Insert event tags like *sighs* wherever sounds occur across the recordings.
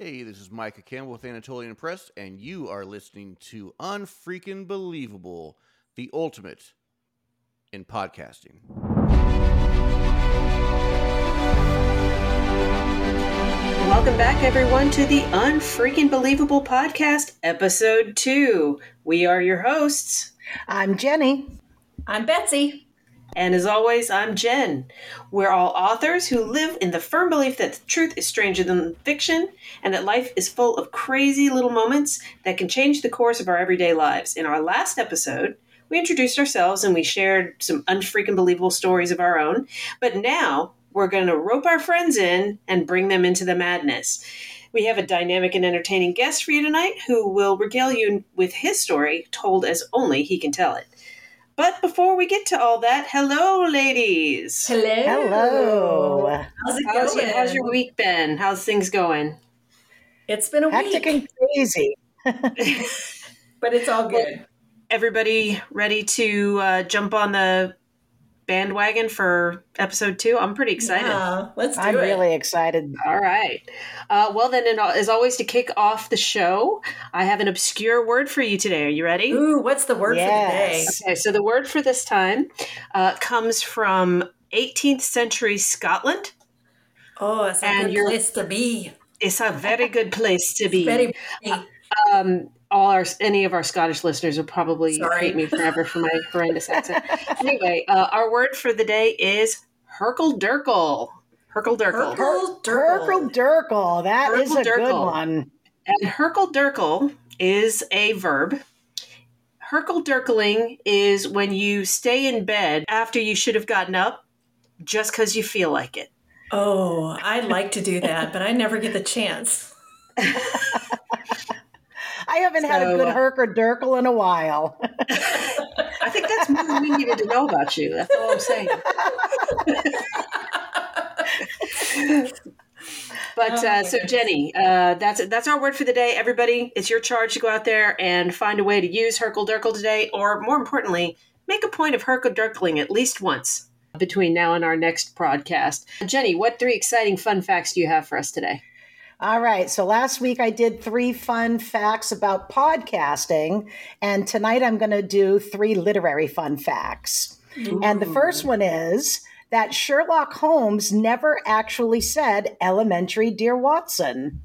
Hey, this is Micah Campbell with Anatolian Press, and you are listening to Unfreaking Believable, the ultimate in podcasting. Welcome back, everyone, to the Unfreaking Believable podcast, episode two. We are your hosts. I'm Jenny. I'm Betsy. And as always, I'm Jen. We're all authors who live in the firm belief that the truth is stranger than fiction and that life is full of crazy little moments that can change the course of our everyday lives. In our last episode, we introduced ourselves and we shared some unfreaking believable stories of our own. But now we're going to rope our friends in and bring them into the madness. We have a dynamic and entertaining guest for you tonight who will regale you with his story told as only he can tell it. But before we get to all that, hello, ladies. Hello. Hello. How's it How's, going? your, how's your week been? How's things going? It's been a Hectic week, and crazy. *laughs* but it's all good. Everybody ready to uh, jump on the bandwagon for episode two? I'm pretty excited. Yeah, let's do I'm it. really excited. All right. Uh, well, then, and as always, to kick off the show, I have an obscure word for you today. Are you ready? Ooh, what's the word Yes. Okay, so the word for this time uh, comes from 18th century Scotland. for the day? Oh, it's a And good you're- place to be. It's a very good place to be. Very. um, all our any of our Scottish listeners will probably Sorry. hate me forever for my *laughs* horrendous accent. anyway, uh, our word for the day is Herkel Durkel. Herkel Durkel. Purple Urkel Durkle. Durkle. That is a good Urkel-Durkle. one. And Herkel Durkel is a verb. Herkel Durkling is when you stay in bed after you should have gotten up just because you feel like it. Oh, I'd like to do that, but I never get the chance. *laughs* I haven't had a good uh, Herker Durkle in a while. *laughs* I think that's more than we needed to know about you. That's all I'm saying. *laughs* but Oh, uh, so. Jenny, uh, that's that's our word for the day. Everybody, it's your charge to go out there and find a way to use Herkel Durkel today, or more importantly, make a point of Herkel Durkling at least once between now and our next broadcast. Jenny, what three exciting fun facts do you have for us today? All right. So last week I did three fun facts about podcasting, and tonight I'm going to do three literary fun facts. And the first one is that Sherlock Holmes never actually said elementary dear Watson.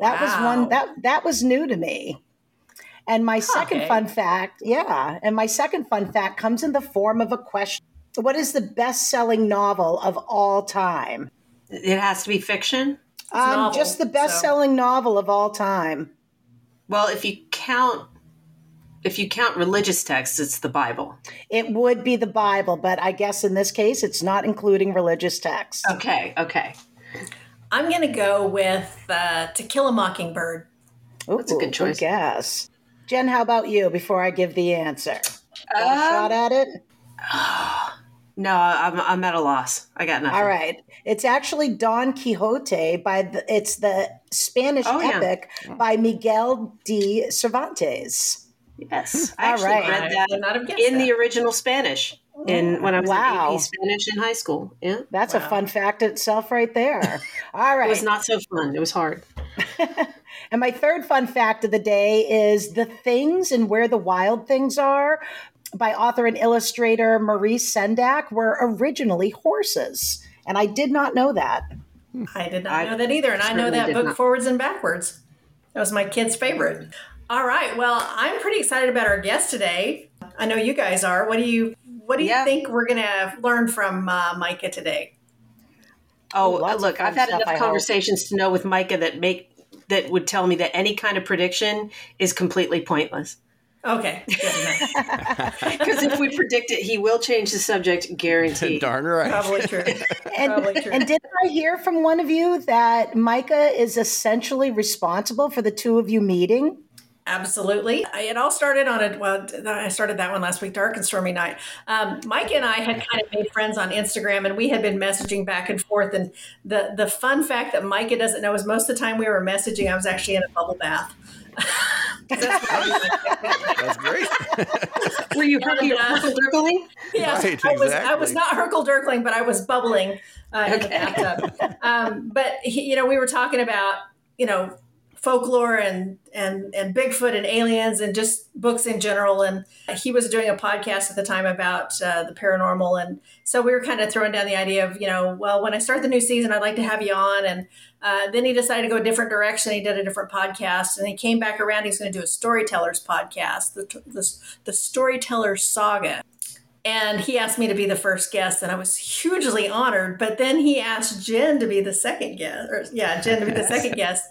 That was one that that was new to me. And my second Okay. fun fact, yeah, and my second fun fact comes in the form of a question. What is the best-selling novel of all time? It has to be fiction. Um, novel, just the best-selling novel of all time. Well, if you count if you count religious texts, it's the Bible. It would be the Bible, but I guess in this case, it's not including religious texts. Okay, okay. I'm going to go with uh, To Kill a Mockingbird. Oh, that's a good Ooh, choice. guess. Jen, how about you? Before I give the answer, Got a Um, shot at it. *sighs* No, I'm, I'm at a loss. I got nothing. All right, it's actually Don Quixote by the. It's the Spanish Oh, yeah. epic by Miguel de Cervantes. Yes, hmm. I actually right. read that would not have in the original Spanish in when I was Wow. in AP Spanish in high school. Yeah, That's a fun fact itself, right there. *laughs* All right. it was not so fun. It was hard. *laughs* And my third fun fact of the day is The Things and Where the Wild Things Are by author and illustrator Maurice Sendak were originally horses. And I did not know that. I did not I know that either, and I know that book not. forwards and backwards. That was my kid's favorite. All right, well, I'm pretty excited about our guest today. I know you guys are. What do you What do you Yeah. think we're gonna learn from uh, Micah today? Oh, lots look, I've had stuff, enough I hope. conversations to know with Micah that make that would tell me that any kind of prediction is completely pointless. Okay. Because *laughs* if we predict it, he will change the subject, guaranteed. *laughs* Darn right. Probably true. *laughs* And, Probably true. and did I hear from one of you that Micah is essentially responsible for the two of you meeting? Absolutely. It all started on a, well, I started that one last week, Dark and Stormy Night. Um, Mike and I had kind of made friends on Instagram and we had been messaging back and forth. And the, the fun fact that Micah doesn't know is most of the time we were messaging, I was actually in a bubble bath. *laughs* That's what I was like. That's great. Were you Herky And, uh, Durkling? Yes, Right, I was. I was not Herkel Dirkling, but I was bubbling uh, in the bathtub. Um, but he, you know, we were talking about you know, folklore and and and Bigfoot and aliens and just books in general. And he was doing a podcast at the time about uh, the paranormal, and so we were kind of throwing down the idea of you know, well, when I start the new season, I'd like to have you on. And uh, then he decided to go a different direction. He did a different podcast, and he came back around. He's going to do a storytellers podcast, the the, the Storytellers Saga and he asked me to be the first guest and i was hugely honored but then he asked jen to be the second guest or yeah jen to be the second *laughs* guest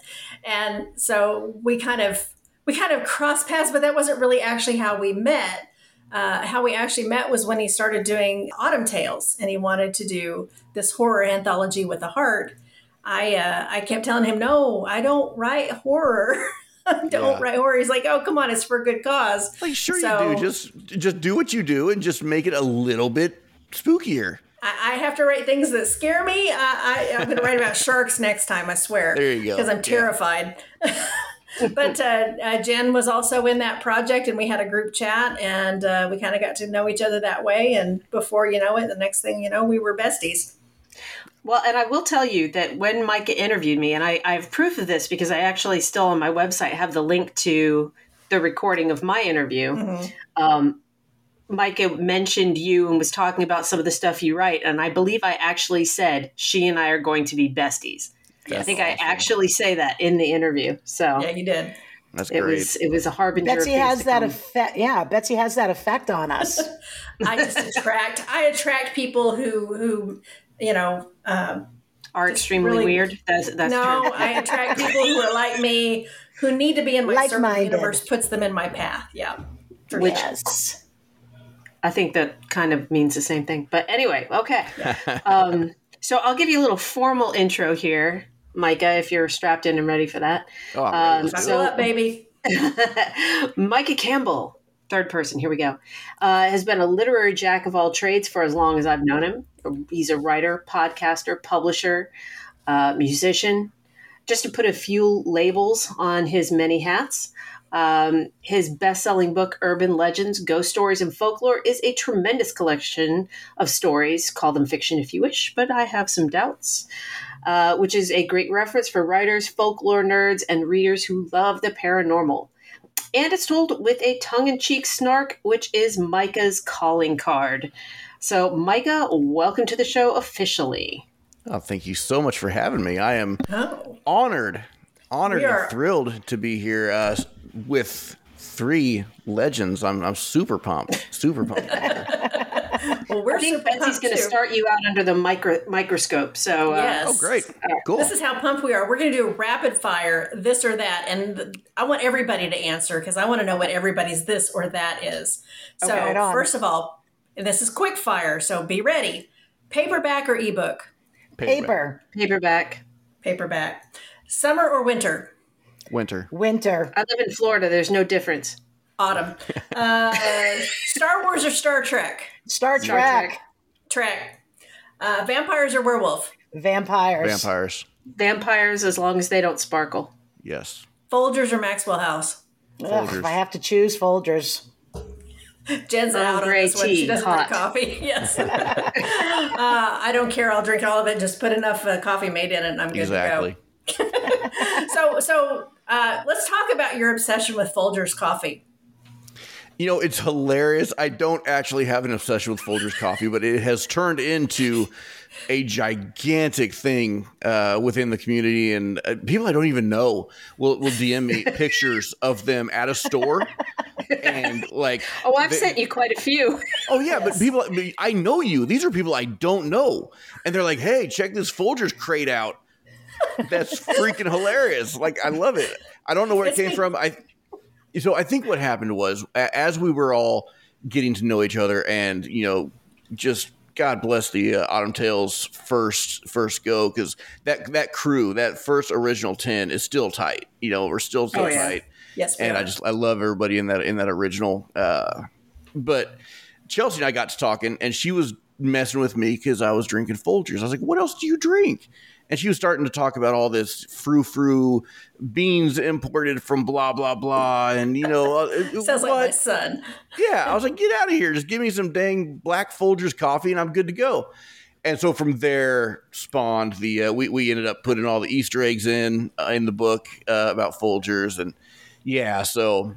and so we kind of we kind of crossed paths but that wasn't really actually how we met uh, how we actually met was when he started doing autumn tales and he wanted to do this horror anthology with a heart i uh, i kept telling him no i don't write horror *laughs* don't yeah. write horror. He's like, oh, come on, it's for a good cause. Like, sure so, you do. Just just do what you do and just make it a little bit spookier. I, I have to write things that scare me. I, I, am going to write about sharks next time. I swear. There you go. Because I'm terrified. Yeah. *laughs* but uh, uh, Jen was also in that project, and we had a group chat, and uh, we kind of got to know each other that way. And before you know it, the next thing you know, we were besties. Well, and I will tell you that when Micah interviewed me, and I, I have proof of this because I actually still on my website have the link to the recording of my interview. Mm-hmm. Um, Micah mentioned you and was talking about some of the stuff you write, and I believe I actually said she and I are going to be besties. That's I think awesome. I actually say that in the interview. So yeah, you did. That's it great. Was, it was a harbinger. Betsy has that effect. Yeah, Betsy has that effect on us. *laughs* I just attract. I attract people who who you know, um, are extremely really, weird. That's, that's no, true. I attract people who are like me, who need to be in my like circle. universe puts them in my path. Yeah, which yes. I think that kind of means the same thing. But anyway, okay. *laughs* um, so I'll give you a little formal intro here, Micah, if you're strapped in and ready for that. Oh, um, so, up, baby. *laughs* Micah Campbell, third person. Here we go. Uh, has been a literary jack of all trades for as long as I've known him. He's a writer, podcaster, publisher, uh, musician. Just to put a few labels on his many hats, um, his best selling book, Urban Legends, Ghost Stories, and Folklore, is a tremendous collection of stories. Call them fiction if you wish, but I have some doubts. Uh, which is a great reference for writers, folklore nerds, and readers who love the paranormal. And it's told with a tongue in cheek snark, which is Micah's calling card. So, Micah, welcome to the show officially. Oh, thank you so much for having me. I am oh. honored, honored and thrilled to be here uh, with three legends. I'm, I'm super pumped, super pumped. *laughs* well, we're I think Betsy's going to start you out under the micro, microscope. So, uh, yes. oh, great, cool. This is how pumped we are. We're going to do rapid fire, this or that, and I want everybody to answer because I want to know what everybody's this or that is. So, okay, right first of all, this is quick fire, so be ready. Paperback or ebook? Paper. Paperback. Paperback. Summer or winter? Winter. Winter. I live in Florida. There's no difference. Autumn. *laughs* Uh, Star Wars or Star Trek? Star Trek. Star Trek. Trek. Uh, vampires or werewolf? Vampires. Vampires. Vampires, as long as they don't sparkle. Yes. Folgers or Maxwell House? Ugh, if I have to choose, Folgers. Jen's out on this one. She doesn't hot. drink coffee. *laughs* Yes. *laughs* uh, I don't care. I'll drink all of it. Just put enough uh, coffee made in it, and I'm good exactly. to go. so, so uh, let's talk about your obsession with Folgers coffee. You know, it's hilarious. I don't actually have an obsession with Folgers coffee, but it has turned into a gigantic thing uh, within the community, and uh, people I don't even know will will DM me *laughs* pictures of them at a store, and like, *laughs* oh, I've they, sent you quite a few. *laughs* Oh yeah, yes. but people, I know you. These are people I don't know, and they're like, hey, check this Folgers crate out. *laughs* That's freaking hilarious! Like, I love it. I don't know where it came from. I so I think what happened was as we were all getting to know each other, and you know, just God bless the uh, Autumn Tales first first go because that that crew that first original ten is still tight. You know, we're still so oh, yeah. tight. Yes, and are. I just I love everybody in that in that original. Uh, but Chelsea and I got to talking, and she was messing with me because I was drinking Folgers. I was like, "What else do you drink?" And she was starting to talk about all this frou frou beans imported from blah blah blah, and you know, uh, sounds what? like my son. *laughs* yeah, I was like, get out of here! Just give me some dang black Folgers coffee, and I'm good to go. and so from there spawned the uh, we we ended up putting all the Easter eggs in uh, in the book uh, about Folgers and yeah, so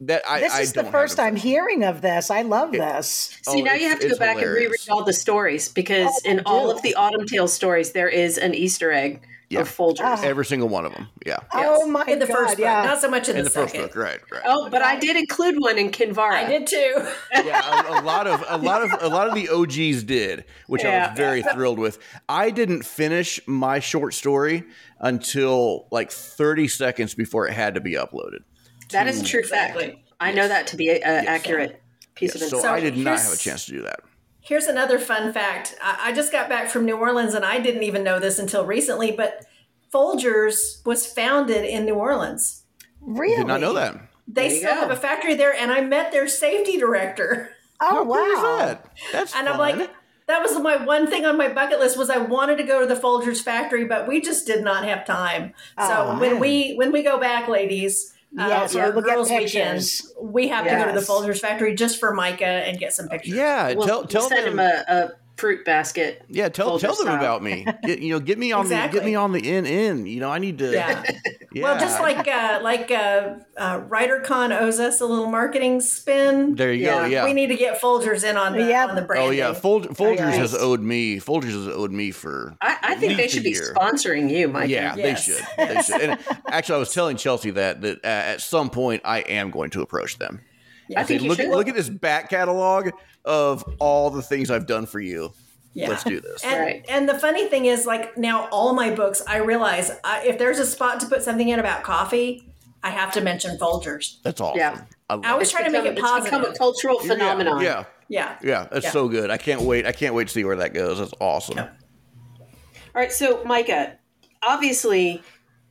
that I This I is the don't first have I'm hearing of this. I love this. See, Oh, now you have to go it's back and reread all the stories because Oh, in I all of the Autumn Tale stories, there is an Easter egg Yeah. of Folgers. Ah. every single one of them. Yeah, Oh my in the god! first book, yeah. not so much in, in the, the first book, right, right. Oh, but I did include one in Kinvara. I did too. yeah, a, a lot of a lot of a lot of the OGs did, which I was very thrilled with. I didn't finish my short story until like 30 seconds before it had to be uploaded. That is a true fact. Exactly. I know that to be an accurate piece of So, info. So I did not have a chance to do that. Here's another fun fact. I, I just got back from New Orleans and I didn't even know this until recently, but Folgers was founded in New Orleans. Really? Did not know that. They There you still go. have a factory there, and I met their safety director. Oh How wow! cool is that? That's And I'm like, that was my one thing on my bucket list was I wanted to go to the Folgers factory, but we just did not have time. So Oh, when we when we go back, ladies, uh, Yes, for we our girls' weekend, pictures. we have to go to the Folgers factory just for Micah and get some pictures. yeah, We'll, tell we'll tell send them. him a, a fruit basket. yeah, tell tell them style. about me. *laughs* Get, you know, get me on the Exactly. get me on the in in. You know, I need to. Yeah. yeah. *laughs* Well, just like uh, like uh, uh, WriterCon owes us a little marketing spin. there you Yeah. go. Yeah. We need to get Folgers in on the Yep. on the brand. Oh yeah, Fol- Folgers Nice. has owed me. Folgers has owed me for. I, I think they should be year. sponsoring you, Mike. Yeah, Yes. they should. They should. And actually, I was telling Chelsea that that uh, at some point I am going to approach them. I think look, at, look at this back catalog of all the things I've done for you. Yeah. Let's do this. And, Right. and the funny thing is, like now, all my books, I realize I, if there's a spot to put something in about coffee, I have to mention Folgers. That's awesome. Yeah. I I was it. trying to make become- it It's become a positive. cultural Yeah, phenomenon. Yeah, Yeah. yeah, that's Yeah. so good. I can't wait. I can't wait to see where that goes. That's awesome. Yeah. All right, so Micah, obviously,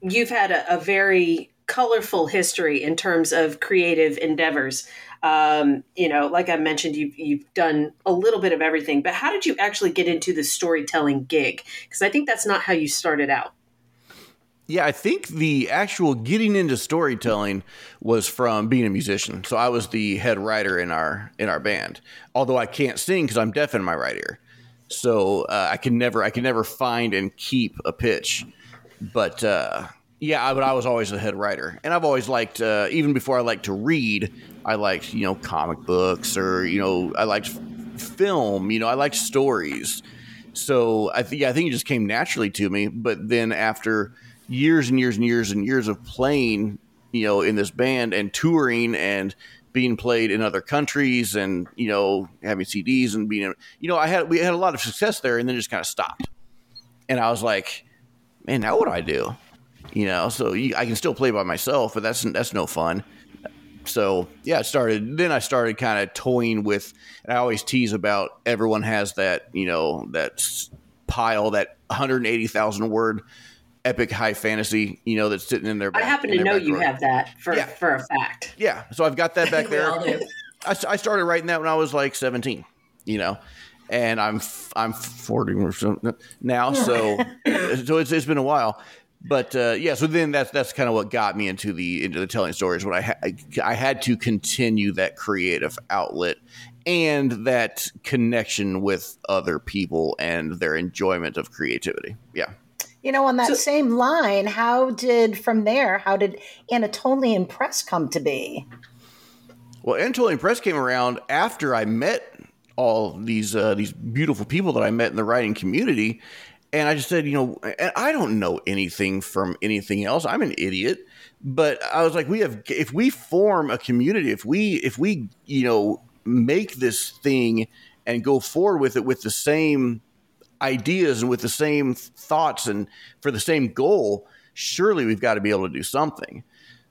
you've had a, a very colorful history in terms of creative endeavors. Um, you know, like I mentioned, you've you've done a little bit of everything. But how did you actually get into the storytelling gig? Because I think that's not how you started out. Yeah, I think the actual getting into storytelling was from being a musician. So I was the head writer in our in our band. Although I can't sing because I'm deaf in my right ear, so uh, I can never I can never find and keep a pitch. But uh, yeah, but I was always the head writer, and I've always liked uh, even before I liked to read. I liked you know comic books or you know I liked film. You know I liked stories. So I think yeah, I think it just came naturally to me. But then after years and years and years and years of playing, you know, in this band and touring and being played in other countries and you know having CDs and being, you know, I had we had a lot of success there, and then just kind of stopped. And I was like, man, now what do I do? You know, so you, I can still play by myself, but that's that's no fun. So yeah, it started. Then I started kind of toying with. And I always tease about everyone has that you know that pile that 180,000 word epic high fantasy you know that's sitting in their. I happen to know you drawer. have that for Yeah. for a fact. Yeah, so I've got that *laughs* back there. I, I started writing that when I was like 17, you know, and I'm I'm 40 or something now, so *laughs* so it's, it's been a while. But uh, yeah, so then that's that's kind of what got me into the into the telling stories. When I ha- I had to continue that creative outlet and that connection with other people and their enjoyment of creativity. Yeah. You know, on that So- same line, how did from there? How did Anatolian Press come to be? Well, Anatolian Press came around after I met all these uh, these beautiful people that I met in the writing community, and I just said, you know, and I don't know anything from anything else. I'm an idiot, but I was like, we have if we form a community, if we if we you know make this thing and go forward with it with the same ideas and with the same thoughts and for the same goal, surely we've got to be able to do something.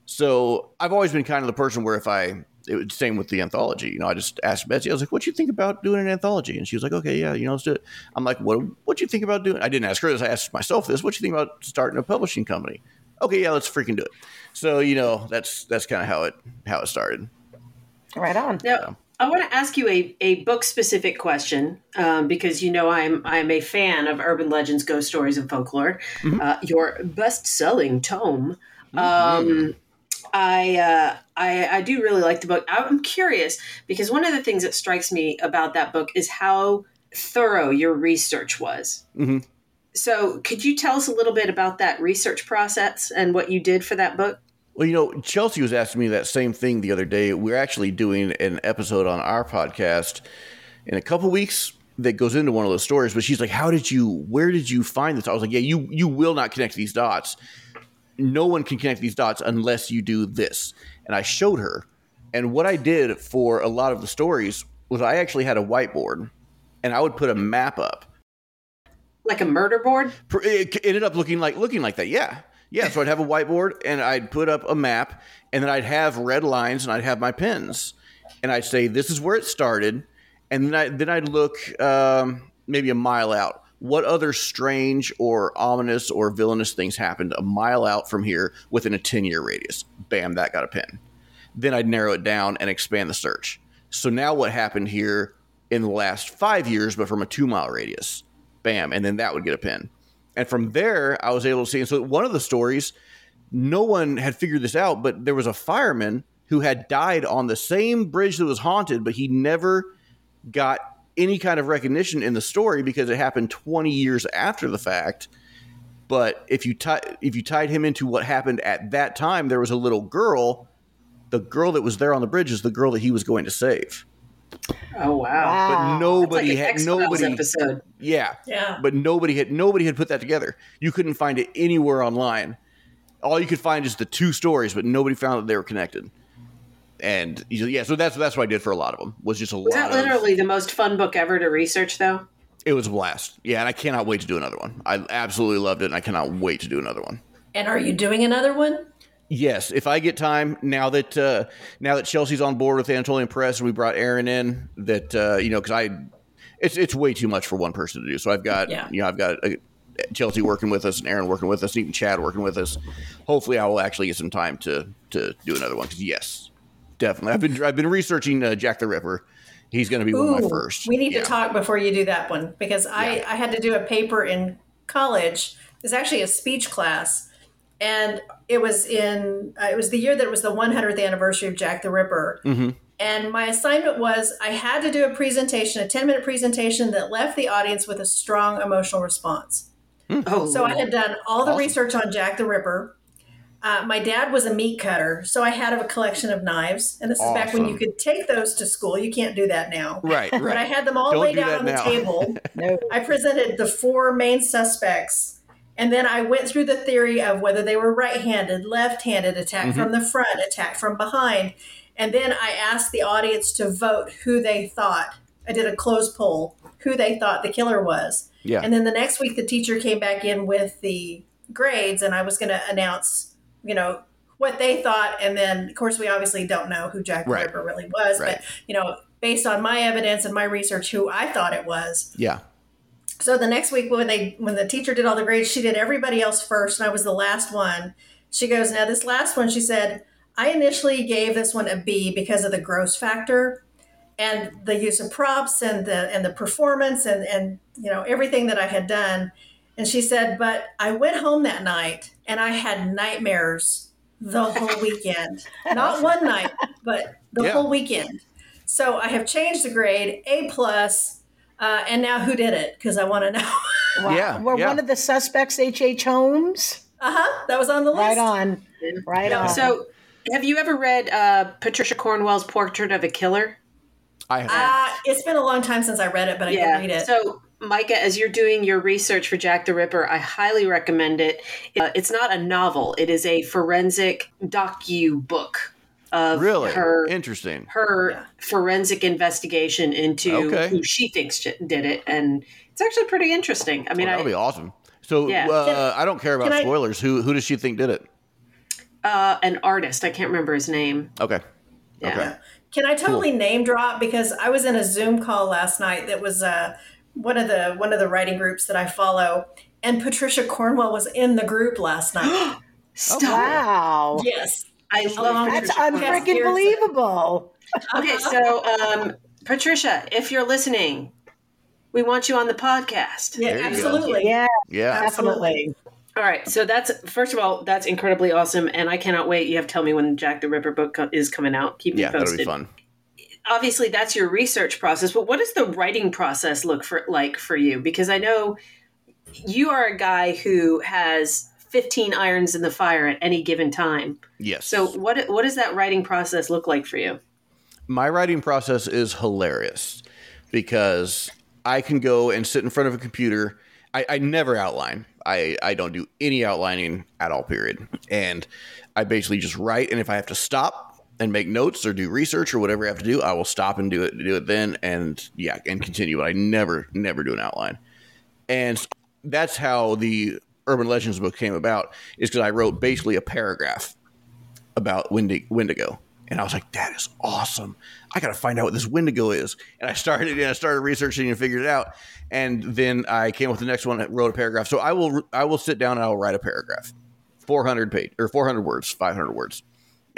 So I've always been kind of the person where if I, it was same with the anthology. You know, I just asked Betsy, I was like, "What do you think about doing an anthology?" And she was like, "Okay, yeah, you know, let's do it." I'm like, "What? What do you think about doing?" I didn't ask her this. I asked myself this. What do you think about starting a publishing company? Okay, yeah, let's freaking do it. So you know, that's that's kind of how it how it started. Right on. Now, I want to ask you a, a book specific question um, because you know I'm I'm a fan of urban legends, ghost stories, and folklore. Uh, your best selling tome. Um, I, uh, I I do really like the book. I'm curious because one of the things that strikes me about that book is how thorough your research was. Mhm. So, could you tell us a little bit about that research process and what you did for that book? Well, you know, Chelsea was asking me that same thing the other day. We're actually doing an episode on our podcast in a couple weeks that goes into one of those stories. But she's like, "How did you? Where did you find this?" I was like, "Yeah, you you will not connect these dots. No one can connect these dots unless you do this." And I showed her, and what I did for a lot of the stories was I actually had a whiteboard, and I would put a map up Like a murder board? It ended up looking like looking like that. Yeah, yeah. So I'd have a whiteboard and I'd put up a map, and then I'd have red lines and I'd have my pins. and I'd say this is where it started, and then I then I'd look um, maybe a mile out. What other strange or ominous or villainous things happened a mile out from here within a ten year radius? Bam, that got a pin. Then I'd narrow it down and expand the search. So now what happened here in the last five years, but from a two mile radius? Bam, and then that would get a pin. And from there, I was able to see. And so one of the stories, no one had figured this out, but there was a fireman who had died on the same bridge that was haunted, but he never got any kind of recognition in the story because it happened 20 years after the fact. But if you tie, if you tied him into what happened at that time, there was a little girl. The girl that was there on the bridge is the girl that he was going to save. Oh, wow. Wow. But nobody like had nobody. episode. Yeah, Yeah. but nobody had nobody had put that together. You couldn't find it anywhere online. All you could find is the two stories, but nobody found that they were connected. And yeah, so that's that's what I did for a lot of them. Was just a Was lot that of. literally the most fun book ever to research, though? It was a blast. Yeah, and I cannot wait to do another one. I absolutely loved it, and I cannot wait to do another one. And are you doing another one? Yes, if I get time now that uh, now that Chelsea's on board with Anatolian Press and we brought Aaron in, that uh, you know, because I, it's it's way too much for one person to do. So I've got Yeah. you know I've got uh, Chelsea working with us and Aaron working with us, and even Chad working with us. Hopefully, I will actually get some time to to do another one. Because yes, definitely, I've been I've been researching uh, Jack the Ripper. He's going to be one of my first. We need Yeah. to talk before you do that one because I, Yeah. I had to do a paper in college. It's actually a speech class, and it was in uh, it was the year that it was the 100th anniversary of Jack the Ripper. Mhm. And my assignment was I had to do a presentation, a 10 minute presentation that left the audience with a strong emotional response. Oh, So I had done all the Awesome. research on Jack the Ripper. Uh, my dad was a meat cutter, so I had a collection of knives. And this is back when you could take those to school. You can't do that now. Right, But I had them all Don't laid out that on the table. *laughs* No. I presented the four main suspects, and then I went through the theory of whether they were right handed, left handed, attack Mm-hmm. from the front, attack from behind. And then I asked the audience to vote who they thought. I did a closed poll who they thought the killer was. Yeah. And then the next week, the teacher came back in with the grades, and I was going to announce, you know, what they thought. And then, of course, we obviously don't know who Jack the Right. Ripper really was, Right. but, you know, based on my evidence and my research, who I thought it was. yeah. So the next week, when they when the teacher did all the grades, she did everybody else first, and I was the last one. She goes, "Now this last one," she said, "I initially gave this one a B because of the gross factor." and the use of props and the and the performance and and you know everything that I had done. And she said, but I went home that night and I had nightmares the whole weekend. *laughs* Not one night, but the Yeah. whole weekend. So I have changed the grade A plus, uh, and now who did it? Because I want to know. *laughs* Wow. Yeah, Were yeah. one of the suspects H.H. H. Holmes? uh huh. That was on the list. Right on. Right Yeah. on. So, have you ever read uh, Patricia Cornwell's Portrait of a Killer? I have. Uh, it's been a long time since I read it, but I can read it. So, Micah, as you're doing your research for Jack the Ripper, I highly recommend it. Uh, it's not a novel; it is a forensic docu book of really her interesting. her Yeah. forensic investigation into Okay. who she thinks did it, and it's actually pretty interesting. I mean, Well, that'll I, be awesome. So Yeah. uh, I don't care about can I- spoilers. Who who does she think did it? uh, an artist, I can't remember his name. Okay. Yeah. Okay. Can I totally name drop because I was in a Zoom call last night that was uh, one of the one of the writing groups that I follow, and Patricia Cornwell was in the group last night. *gasps* Stop! wow. yes, I love That's That's unfreaking believable. Okay, so um, Patricia, if you're listening, we want you on the podcast. yeah, There go. absolutely. Yeah, Yeah. absolutely. All right, so that's first of all, that's incredibly awesome, and I cannot wait. You have to tell me when Jack the Ripper book co- is coming out. Keep me Yeah, that'll posted. be fun. Obviously that's your research process, but what does the writing process look for like for you? Because I know you are a guy who has 15 irons in the fire at any given time. Yes. So what what does that writing process look like for you? my writing process is hilarious because I can go and sit in front of a computer. I, I never outline. I, I don't do any outlining at all, period. And I basically just write. And if I have to stop and make notes or do research or whatever I have to do, I will stop and do it, do it then. And yeah, and continue. But I never, never do an outline. And that's how the Urban Legends book came about, is because I wrote basically a paragraph about Wendig- Wendigo. And I was like, that is awesome. I got to find out what this Wendigo is. And I started and I started researching and figured it out. And then I came up with the next one and wrote a paragraph. So I will I will sit down and I will write a paragraph. 400 page or 400 words, 500 words.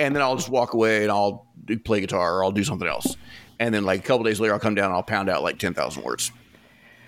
And then I'll just walk away and I'll play guitar or I'll do something else. And then like a couple days later I'll come down and I'll pound out like 10,000 words.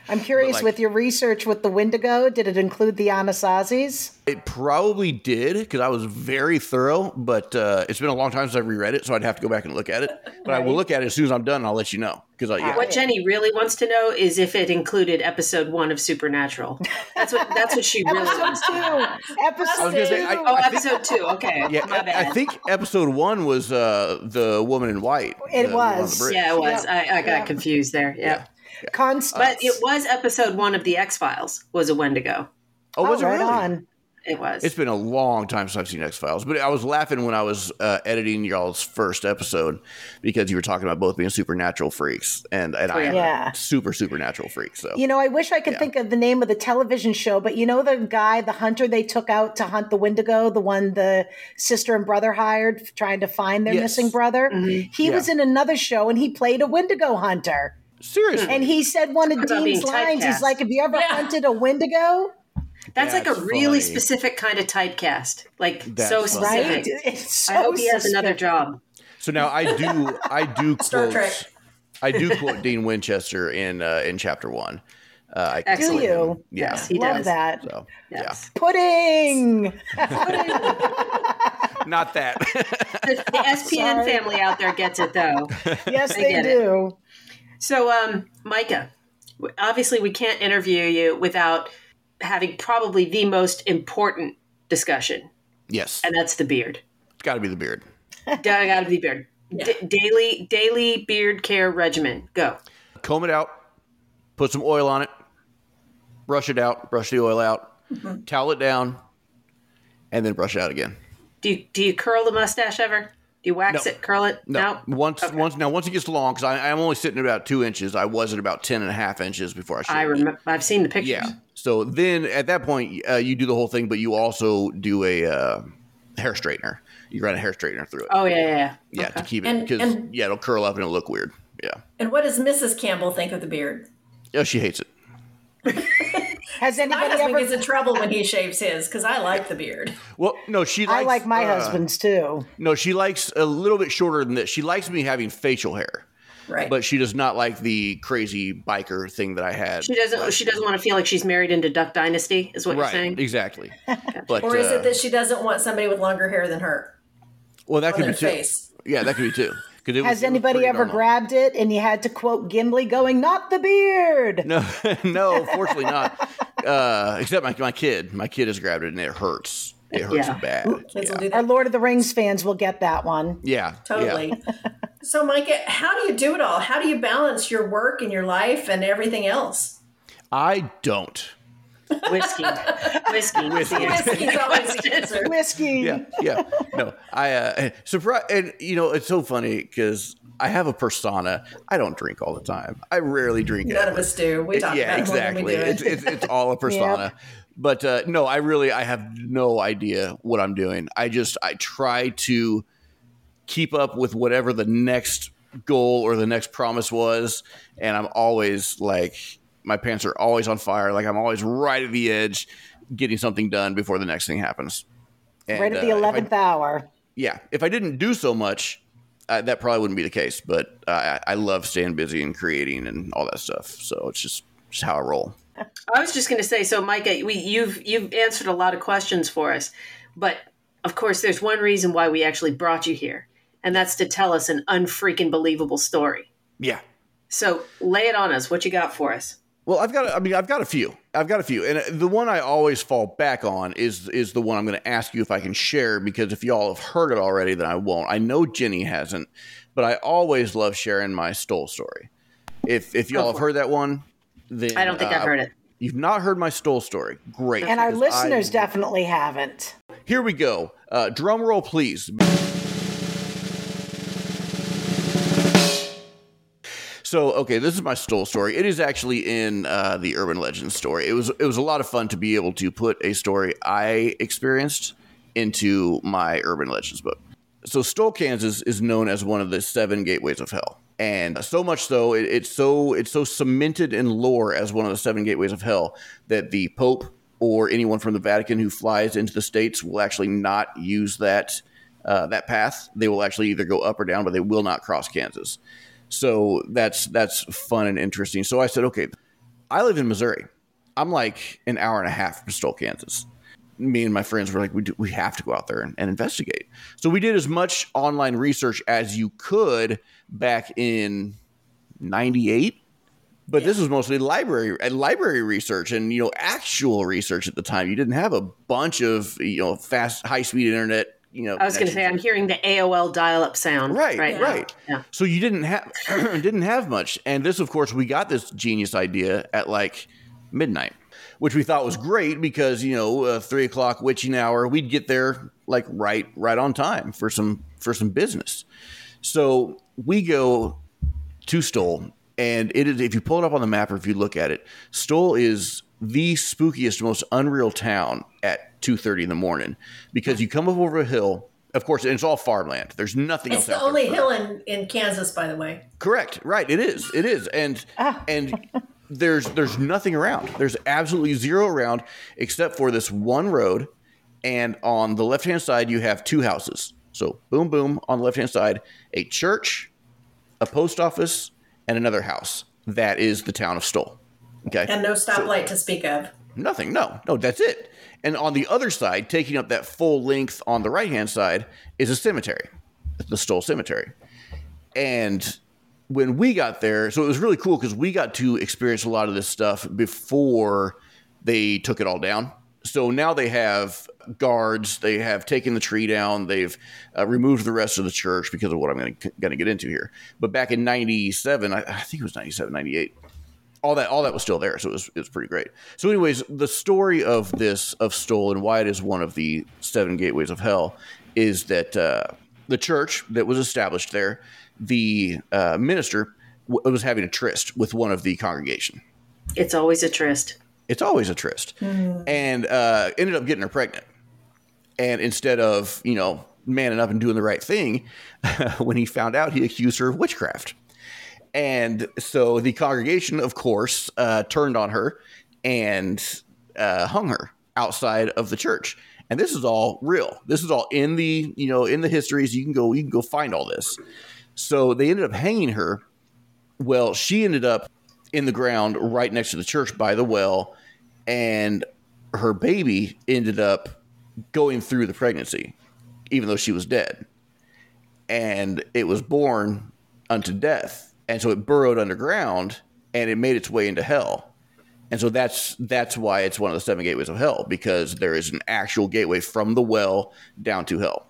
I'm curious like- with your research with the Wendigo, did it include the Anasazis? It probably did because I was very thorough, but uh, it's been a long time since I've reread it, so I'd have to go back and look at it. But I will look at it as soon as I'm done. and I'll let you know because I yeah, What Jenny really wants to know is if it included episode one of Supernatural. That's what that's what she *laughs* really wants to know. Two. Episode I was gonna say, I- Oh, episode two. Okay, yeah. my I, bad. I think episode one was uh, the woman in white. It the- the one on was. the yeah, it was. Yep. I, I got Yep. confused there. Yeah. Constance. But it was episode one of the X Files was a Wendigo. Oh, was oh, it right really? on. It was. It's been a long time since I've seen X Files, but I was laughing when I was uh, editing y'all's first episode because you were talking about both being supernatural freaks, and, and I am Yeah. a super supernatural freak. So You know, I wish I could Yeah. think of the name of the television show, but you know the guy, the hunter they took out to hunt the Wendigo, the one the sister and brother hired trying to find their Yes. missing brother? He Yeah. was in another show and he played a Wendigo hunter. Seriously, And he said one of Dean's lines, he's like, Have you ever Yeah. hunted a Wendigo? That's like a That's really funny. specific kind of typecast. Like That's so specific. Right? It's so I hope he has another job. So now I do I do *laughs* Star quote Trek. I do quote Dean Winchester in uh, in chapter one. Uh, I quote Excellent. Do you? Yeah. Yes, he Love does. that. So Yes. Pudding. yeah, *laughs* not that. The, the SPN Sorry. family out there gets it though. *laughs* Yes, I they do. it. Do. So, um, Micah, obviously we can't interview you without having probably the most important discussion, yes, and that's the beard. it's got to be the beard. *laughs* Gotta, gotta be beard. D- daily, daily beard care regimen. Go. Comb it out, put some oil on it, brush it out, brush the oil out, Mm-hmm. towel it down, and then brush it out again. Do you, do you curl the mustache ever? Do you wax No. it, curl it? No, once once now once it gets long because I'm only sitting at about two inches. I was at about ten and a half inches before I shaved. I it. remember. I've seen the pictures. Yeah. So then at that point, uh, you do the whole thing, but you also do a uh, hair straightener. You run a hair straightener through it. Oh yeah, yeah, yeah. yeah, Okay. to keep it because yeah, it'll curl up and it'll look weird. Yeah. And what does Mrs. Campbell think of the beard? Yeah, she hates it. Has My anybody husband ever? gets in trouble when he shaves his because I like the beard. Well, no, she. Likes, I like my uh, husband's too. No, she likes a little bit shorter than this. She likes me having facial hair, Right. but she does not like the crazy biker thing that I had. She doesn't. She doesn't want to feel like she's married into Duck Dynasty. Is what Right, you're saying? exactly. *laughs* But or is uh, it that she doesn't want somebody with longer hair than her well, that could be too. face? Yeah, that could be too. 'Cause it was- Has it was anybody ever grabbed it and you had to quote Gimli going, not the beard? No, *laughs* no, fortunately not. Uh, except my, my kid. My kid has grabbed it and it hurts. It hurts Yeah. bad. Yeah. Our. Lord of the Rings fans will get that one. yeah, Totally. yeah. so, Micah, how do you do it all? How do you balance your work and your life and everything else? I don't. *laughs* Whiskey, whiskey, Whiskey. Whiskey's always the answer. Whiskey. Yeah, yeah. No, I uh, surprise, and you know it's so funny because I have a persona. I don't drink all the time. I rarely drink. None of us do. We talk yeah, about it more we exactly. do it. It's, it's it's all a *laughs* persona. But uh, no, I really I have no idea what I'm doing. I just I try to keep up with whatever the next goal or the next promise was, and I'm always like my pants are always on fire. Like I'm always right at the edge, getting something done before the next thing happens. And, Right at the uh, 11th hour. yeah, if I didn't do so much, uh, that probably wouldn't be the case. But uh, I, I love staying busy and creating and all that stuff. So it's just just how I roll. I was just going to say, so Micah, we, you've you've answered a lot of questions for us, but of course, there's one reason why we actually brought you here, and that's to tell us an unfreaking believable story. Yeah. So lay it on us. What you got for us? Well, I've got. I mean, I've got a few. I've got a few, and the one I always fall back on is is the one I'm going to ask you if I can share because if y'all have heard it already, then I won't. I know Jenny hasn't, but I always love sharing my Stull story. If if y'all have heard that one, then I don't think uh, I've heard it. You've not heard my Stull story. Great. And our because I- listeners definitely haven't. Here we go. Uh, drum roll, please. So, okay, this is my Stull story. It is actually in uh, the urban legend story. It was it was a lot of fun to be able to put a story I experienced into my urban legends book. So, Stull, Kansas is known as one of the seven gateways of hell, and so much so it, it's so it's so cemented in lore as one of the seven gateways of hell that the Pope or anyone from the Vatican who flies into the states will actually not use that uh, that path. They will actually either go up or down, but they will not cross Kansas. So that's that's fun and interesting. So I said, okay, I live in Missouri. I'm like an hour and a half from Stull, Kansas. Me and my friends were like, we do, we have to go out there and, and investigate. So we did as much online research as you could back in '98. But this was mostly library and library research and you know actual research at the time. You didn't have a bunch of you know fast high speed internet. You know, I was going to say I'm hearing the AOL dial-up sound. Right, right, right. Yeah. So you didn't have *clears throat* didn't have much, and this, of course, we got this genius idea at like midnight, which we thought was great because you know uh, three o'clock witching hour, we'd get there like right right on time for some for some business. So we go to Stull, and it is if you pull it up on the map or if you look at it, Stull is the spookiest, most unreal town at two thirty in the morning because you come up over a hill. Of course, and it's all farmland. There's nothing It's else. the out only for- hill in, in Kansas, by the way. Correct. Right. It is. It is. And ah. and there's there's nothing around. There's absolutely zero around except for this one road. And on the left hand side, you have two houses. So boom, boom. On the left hand side, a church, a post office, and another house. That is the town of Stull. Okay. And no stoplight to speak of. Nothing. No, no, that's it. And on the other side, taking up that full length on the right hand side, is a cemetery, the Stull Cemetery. And when we got there, so it was really cool because we got to experience a lot of this stuff before they took it all down. So now they have guards. They have taken the tree down. They've uh, removed the rest of the church because of what I'm going to get into here. But back in '97, I, I think it was '97, '98 all that all that was still there so it was, it was pretty great. So anyways the story of this of Stull and why it is one of the seven gateways of hell is that uh, the church that was established there the uh, minister w- was having a tryst with one of the congregation. It's always a tryst. it's always a tryst. And uh, ended up getting her pregnant. And instead of you know manning up and doing the right thing *laughs* when he found out he accused her of witchcraft and so the congregation, of course, uh, turned on her and uh, hung her outside of the church. And this is all real. This is all in the you know in the histories. You can go you can go find all this. So they ended up hanging her. Well, she ended up in the ground right next to the church by the well, and her baby ended up going through the pregnancy, even though she was dead. And it was born unto death. And so it burrowed underground and it made its way into hell. And so that's that's why it's one of the seven gateways of hell, because there is an actual gateway from the well down to hell.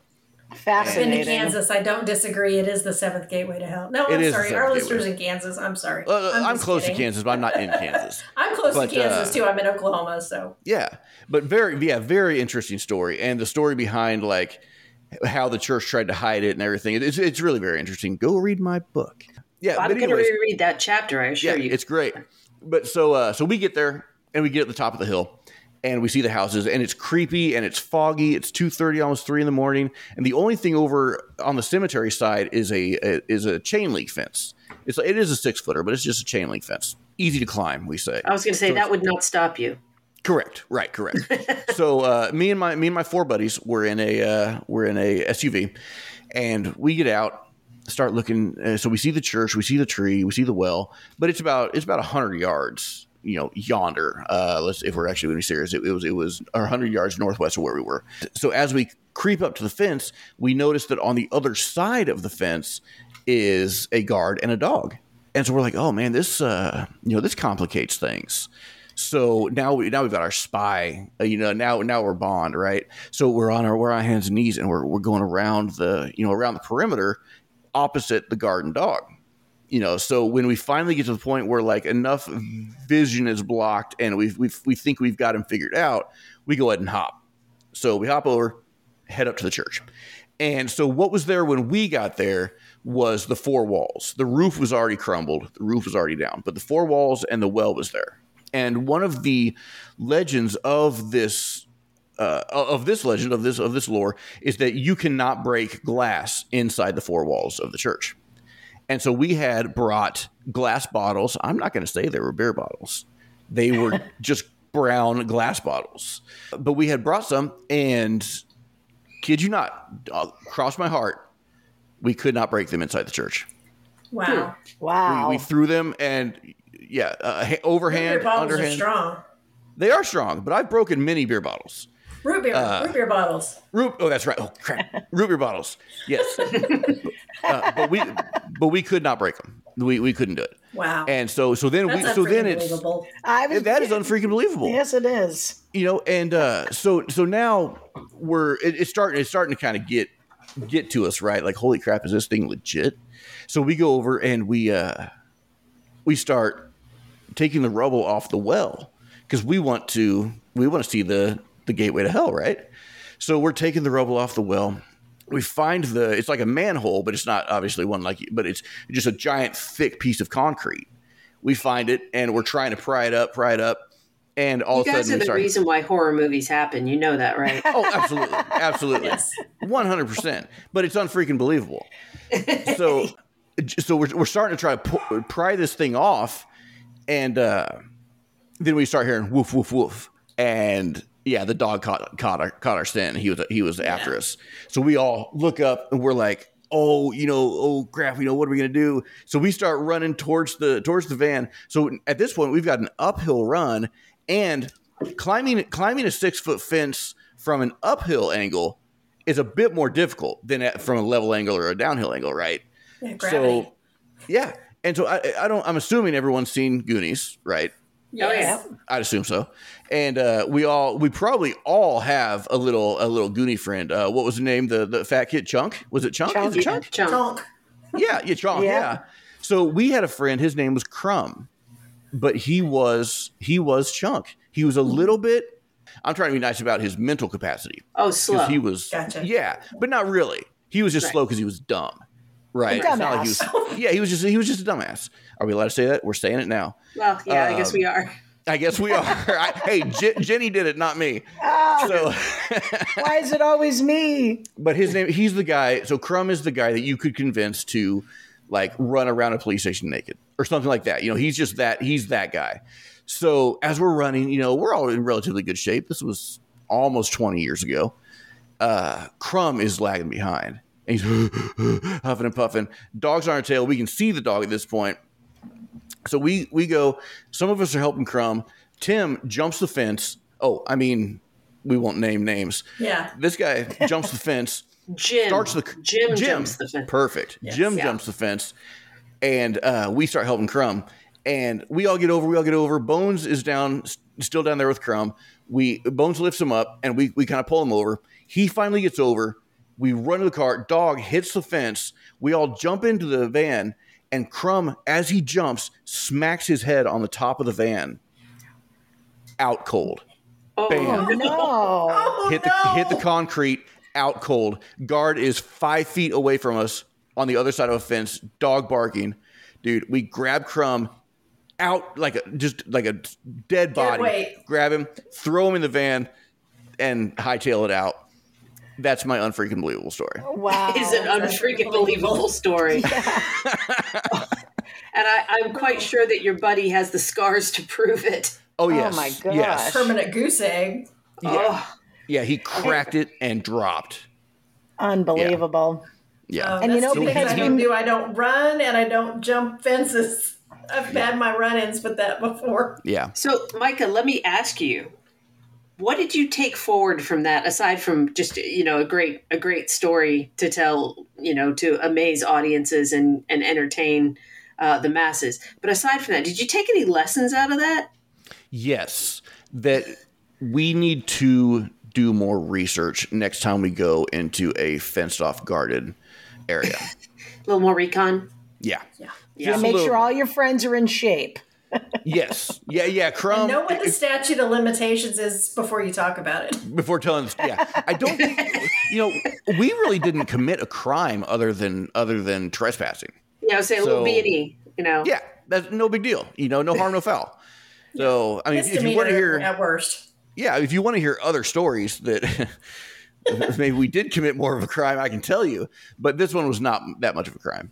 Been to Kansas. I don't disagree. It is the seventh gateway to hell. No, It I'm sorry. Our listeners gateway. in Kansas. I'm sorry. Uh, I'm, just close kidding. to Kansas, but I'm not in Kansas. *laughs* I'm close But, to Kansas uh, too. I'm in Oklahoma, so Yeah, but very yeah, very interesting story, and the story behind like how the church tried to hide it and everything. It's it's really very interesting. Go read my book. Yeah, I'm going to reread that chapter. I assure yeah, you. it's great. But so uh, so we get there and we get at the top of the hill and we see the houses and it's creepy and it's foggy. It's two thirty, almost three in the morning, and the only thing over on the cemetery side is a, a is a chain link fence. It's it is a six footer, but it's just a chain link fence, easy to climb. We say. I was going to say So that would not stop you. Correct. Right. Correct. *laughs* so uh, me and my me and my four buddies were in a uh, we're in a SUV, and we get out, start looking. Uh, so we see the church, we see the tree, we see the well, but it's about it's about hundred yards you know yonder. Uh, let's if we're actually going to be serious, it, it was it was 100 yards northwest of where we were. So as we creep up to the fence, we notice that on the other side of the fence is a guard and a dog, and so we're like, oh man, this uh, you know this complicates things. So now we now we've got our spy. Uh, you know now now we're bond right. So we're on our we're on our hands and knees and we're we're going around the you know around the perimeter opposite the garden dog. You know, so when we finally get to the point where like enough vision is blocked and we we we think we've got him figured out, we go ahead and hop. So we hop over, head up to the church. And so what was there when we got there was the four walls. The roof was already crumbled, the roof was already down, but the four walls and the well was there. And one of the legends of this uh, of this legend of this of this lore is that you cannot break glass inside the four walls of the church. And so we had brought glass bottles. I'm not going to say they were beer bottles. They were *laughs* just brown glass bottles. But we had brought some and kid you not, uh, cross my heart, we could not break them inside the church. Wow. Wow. We, we threw them and yeah, uh, overhand, beer underhand. are strong. They are strong, but I've broken many beer bottles. Root beer, Uh, root beer bottles. Root. Oh, that's right. Oh, crap. Root beer bottles. Yes. *laughs* uh, but we, but we could not break them. We we couldn't do it. Wow. And so so then That's we so then unfreaking it's. I was, that is unfreaking believable. yes, it is. You know, and uh, so so now we're it, it's starting it's starting to kind of get get to us right. Like holy crap, is this thing legit? So we go over and we uh we start taking the rubble off the well because we want to we want to see the the gateway to hell, right? So we're taking the rubble off the well. We find the it's like a manhole, but it's not obviously one like but it's just a giant thick piece of concrete. We find it and we're trying to pry it up, pry it up, and all You of a guys sudden are the start. reason why horror movies happen. You know that, right? Oh, absolutely, *laughs* absolutely, Yes. one hundred percent. But it's unfreaking believable. *laughs* So, so we're we're starting to try to pry this thing off, and uh, then we start hearing woof woof woof, and yeah, the dog caught caught our caught our scent. He was he was after us. So we all look up and we're like, oh, you know, oh crap, you know, what are we gonna do? So we start running towards the towards the van. So at this point, we've got an uphill run and climbing climbing a six foot fence from an uphill angle is a bit more difficult than at, from a level angle or a downhill angle, right? Yeah. So yeah, and so I, I don't. I'm assuming everyone's seen Goonies, right? Oh, yeah. I'd assume so. And uh, we all, we probably all have a little, a little Goonie friend. Uh, what was the name? The the fat kid Chunk? Was it Chunk? Chunk. Is it Chunk? Chunk. Chunk. Yeah, yeah, Chunk. Yeah. Yeah. So we had a friend. His name was Crumb, but he was he was Chunk. He was a little bit. I'm trying to be nice about his mental capacity Oh, slow. he was Gotcha. yeah, but not really. He was just Right. slow because he was dumb. Right. It's not like he was, *laughs* yeah, he was just he was just a dumbass. Are we allowed to say that? We're saying it now. well, yeah, I guess Um, we are. I guess we are. *laughs* I, hey, J- Jenny did it, not me. Oh, So, *laughs* why is it always me? but his name, he's the guy. So Crumb is the guy that you could convince to like run around a police station naked or something like that. You know, he's just that, he's that guy. So as we're running, you know, we're all in relatively good shape. This was almost 20 years ago. Uh, Crumb is lagging behind. And he's *gasps* huffing and puffing. Dog's on our tail. We can see the dog at this point. So we we go. Some of us are helping Crumb. Tim jumps the fence. Oh, I mean, we won't name names. Yeah. This guy jumps the fence, *laughs* Jim. starts the Jim, jumps the fence. Perfect. Jim Yeah. jumps the fence, and uh, we start helping Crumb. And we all get over. We all get over. Bones is down, still down there with Crumb. We Bones lifts him up, and we we kind of pull him over. He finally gets over. We run to the car. Dog hits the fence. We all jump into the van, and Crumb, as he jumps, smacks his head on the top of the van. Out cold. Oh, Bam No. *laughs* Oh, hit no. the hit the concrete out cold. Guard is five feet away from us on the other side of a fence, dog barking. Dude, we grab Crumb out like a just like a dead body. away. Grab him, throw him in the van, and hightail it out. That's my unfreaking believable story. *laughs* Wow. is an That's unfreaking unbelievable. believable story. *laughs* and I, I'm quite sure that your buddy has the scars to prove it. Oh, oh yes, my gosh. yes, Permanent goose egg. Oh, yeah. He cracked it and dropped. Unbelievable. Yeah, Oh, And you know, because I we- don't do. I don't run and I don't jump fences. I've had my run-ins with that before. Yeah. So, Micah, let me ask you, what did you take forward from that aside from just you know a great a great story to tell you know to amaze audiences and and entertain uh, the masses? But aside from that, did you take any lessons out of that? Yes, that we need to do more research next time we go into a fenced off guarded area. *laughs* A little more recon. Yeah. Yeah. Yeah. Make little- sure all your friends are in shape. Yes. Yeah. Yeah. Crumb. And know what the if- statute of limitations is before you talk about it. before telling us, yeah, I don't think you know we really didn't commit a crime other than other than trespassing. Yeah, I would say a little So- B and E. You know. Yeah, that's no big deal. You know, no harm, no foul. So I mean, if you want to hear, at worst. yeah, if you want to hear other stories that *laughs* maybe we did commit more of a crime, I can tell you. But this one was not that much of a crime.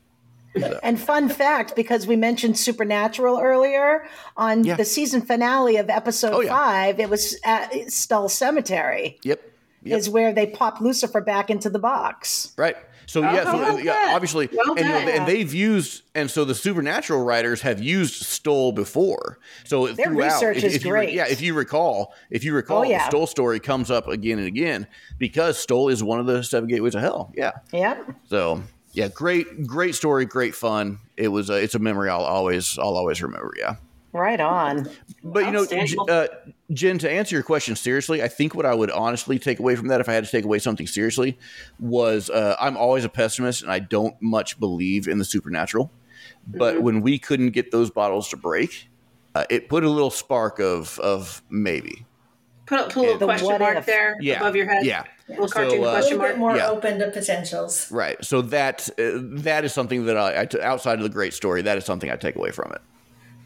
And fun fact, because we mentioned Supernatural earlier, on Yeah. the season finale of episode Oh, yeah. five, it was at Stull Cemetery, Yep. Yep. is where they popped Lucifer back into the box. Right. So yeah, so well yeah, obviously, Well and, you know, and they've used, and so the supernatural writers have used Stull before. So Their throughout, research if, is if you great. yeah, if you recall, if you recall, Oh, yeah. the Stull story comes up again and again because Stull is one of the seven gateways of hell. Yeah. Yep. So yeah, great, great story, great fun. It was, a, it's a memory I'll always, I'll always remember. Yeah. Right on. But you know, uh, Jen, to answer your question seriously, I think what I would honestly take away from that, if I had to take away something seriously, was uh, I'm always a pessimist and I don't much believe in the supernatural. But Mm-hmm. when we couldn't get those bottles to break, uh, it put a little spark of of maybe. Put, a- a little The question mark if. there Yeah, above your head. yeah. Little So, cartoon uh, A question little bit mark. more Yeah. open to potentials. Right. So that uh, that is something that I, I t- outside of the great story, that is something I take away from it.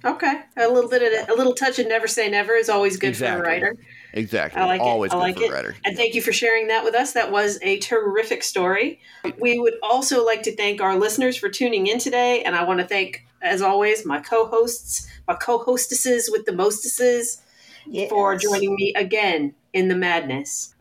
Okay, a little bit of a little touch of never say never is always good Exactly. for a writer. Exactly. I like Always it. I good like for it. a writer. And thank you for sharing that with us. That was a terrific story. We would also like to thank our listeners for tuning in today. And I want to thank, as always, my co hosts, my co hostesses with the mostesses Yes. for joining me again in the madness.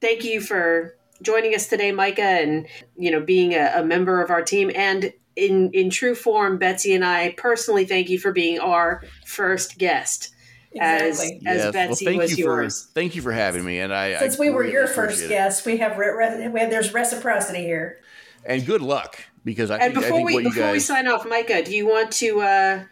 Thank you for joining us today, Micah, and you know being a, a member of our team. And in in true form, Betsy and I personally thank you for being our first guest. Exactly. As Yes. Betsy well, thank was you yours. for thank you for having me, and I Since I we were your first appreciate guest, we have, re- re- we have there's reciprocity here. and good luck because I And think, I before think we what you before we sign off, Micah, do you want to uh,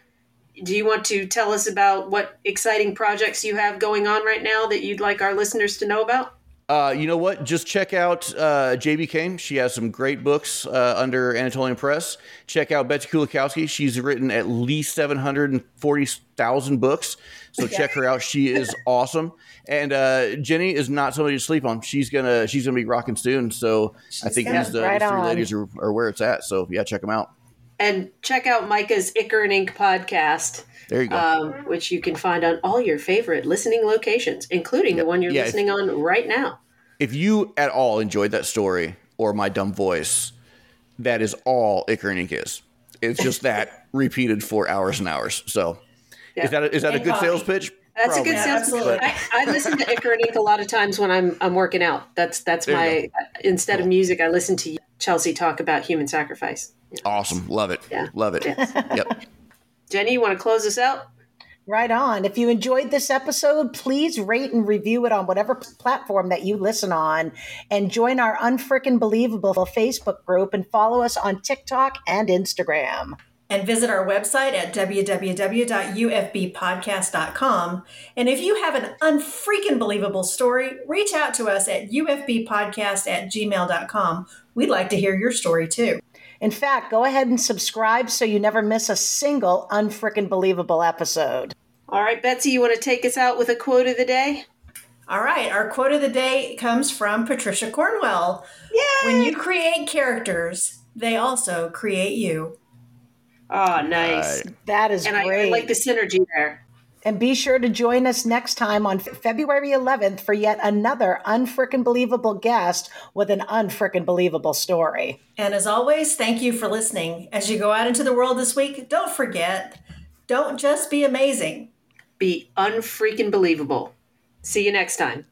do you want to tell us about what exciting projects you have going on right now that you'd like our listeners to know about? uh, you know what? Just check out uh, JB Kane. She has some great books uh, under Anatolian Press. Check out Betsy Kulikowski. She's written at least 740,000 books. So check her out. She is *laughs* awesome. And uh, Jenny is not somebody to sleep on. She's gonna she's gonna be rocking soon. So I think these, uh, right these three on. ladies are, are where it's at. So yeah check them out And check out Micah's Icker and Ink podcast, there you go um, which you can find on all your favorite listening locations, including the one you're Yeah, if- listening on right now. if you at all enjoyed that story or my dumb voice, that is all Icar and Ink is. It's just that *laughs* repeated for hours and hours. So, is that a, is that a good coffee. sales pitch? That's Probably. a good Yeah, sales. pitch. I, I listen to Icker and Ink a lot of times when I'm I'm working out. That's that's There my instead of music, I listen to Chelsea talk about human sacrifice. Awesome. Love it. Yeah. Love it. Yes. *laughs* Yep. Jenny, you want to close us out? Right on. If you enjoyed this episode, please rate and review it on whatever platform that you listen on and join our Unfrickin' Believable Facebook group and follow us on TikTok and Instagram. and visit our website at www.ufbpodcast.com. And if you have an unfreaking believable story, reach out to us at ufbpodcast at gmail.com. We'd like to hear your story too. In fact, go ahead and subscribe so you never miss a single Unfrickin' Believable episode. All right, Betsy, you want to take us out with a quote of the day? All right, our quote of the day comes from Patricia Cornwell. Yeah. When you create characters, they also create you. Oh, nice. Right. That is And I, great. I like the synergy there. And be sure to join us next time on February 11th for yet another unfrickin' believable guest with an unfrickin' believable story. And as always, thank you for listening. As you go out into the world this week, don't forget, don't just be amazing. Be unfreaking believable. See you next time.